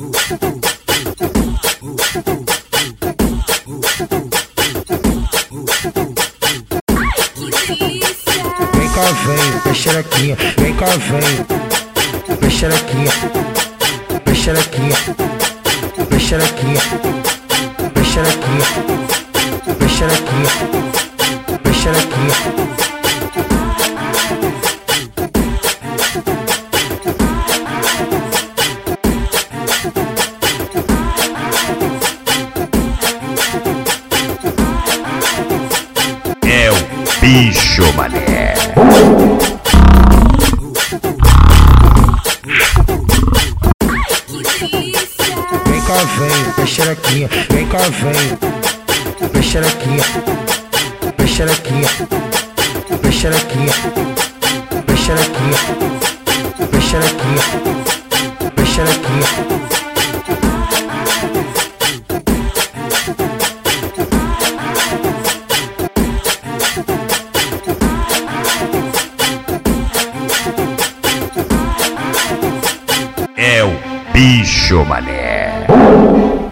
Vem cá, vem, vem xerequinha, vem cá, vem, vem xerequinha, vem xerequinha, vem xerequinha, vem xerequinha, vem xerequinha, vem xerequinha. Bicho, mané. Vem cá, vem, vem xerequinha, vem cá, vem, xerequinha, vem xerequinha, vem xerequinha, vem xerequinha, vem xerequinha, vem xerequinha. Bicho, mané.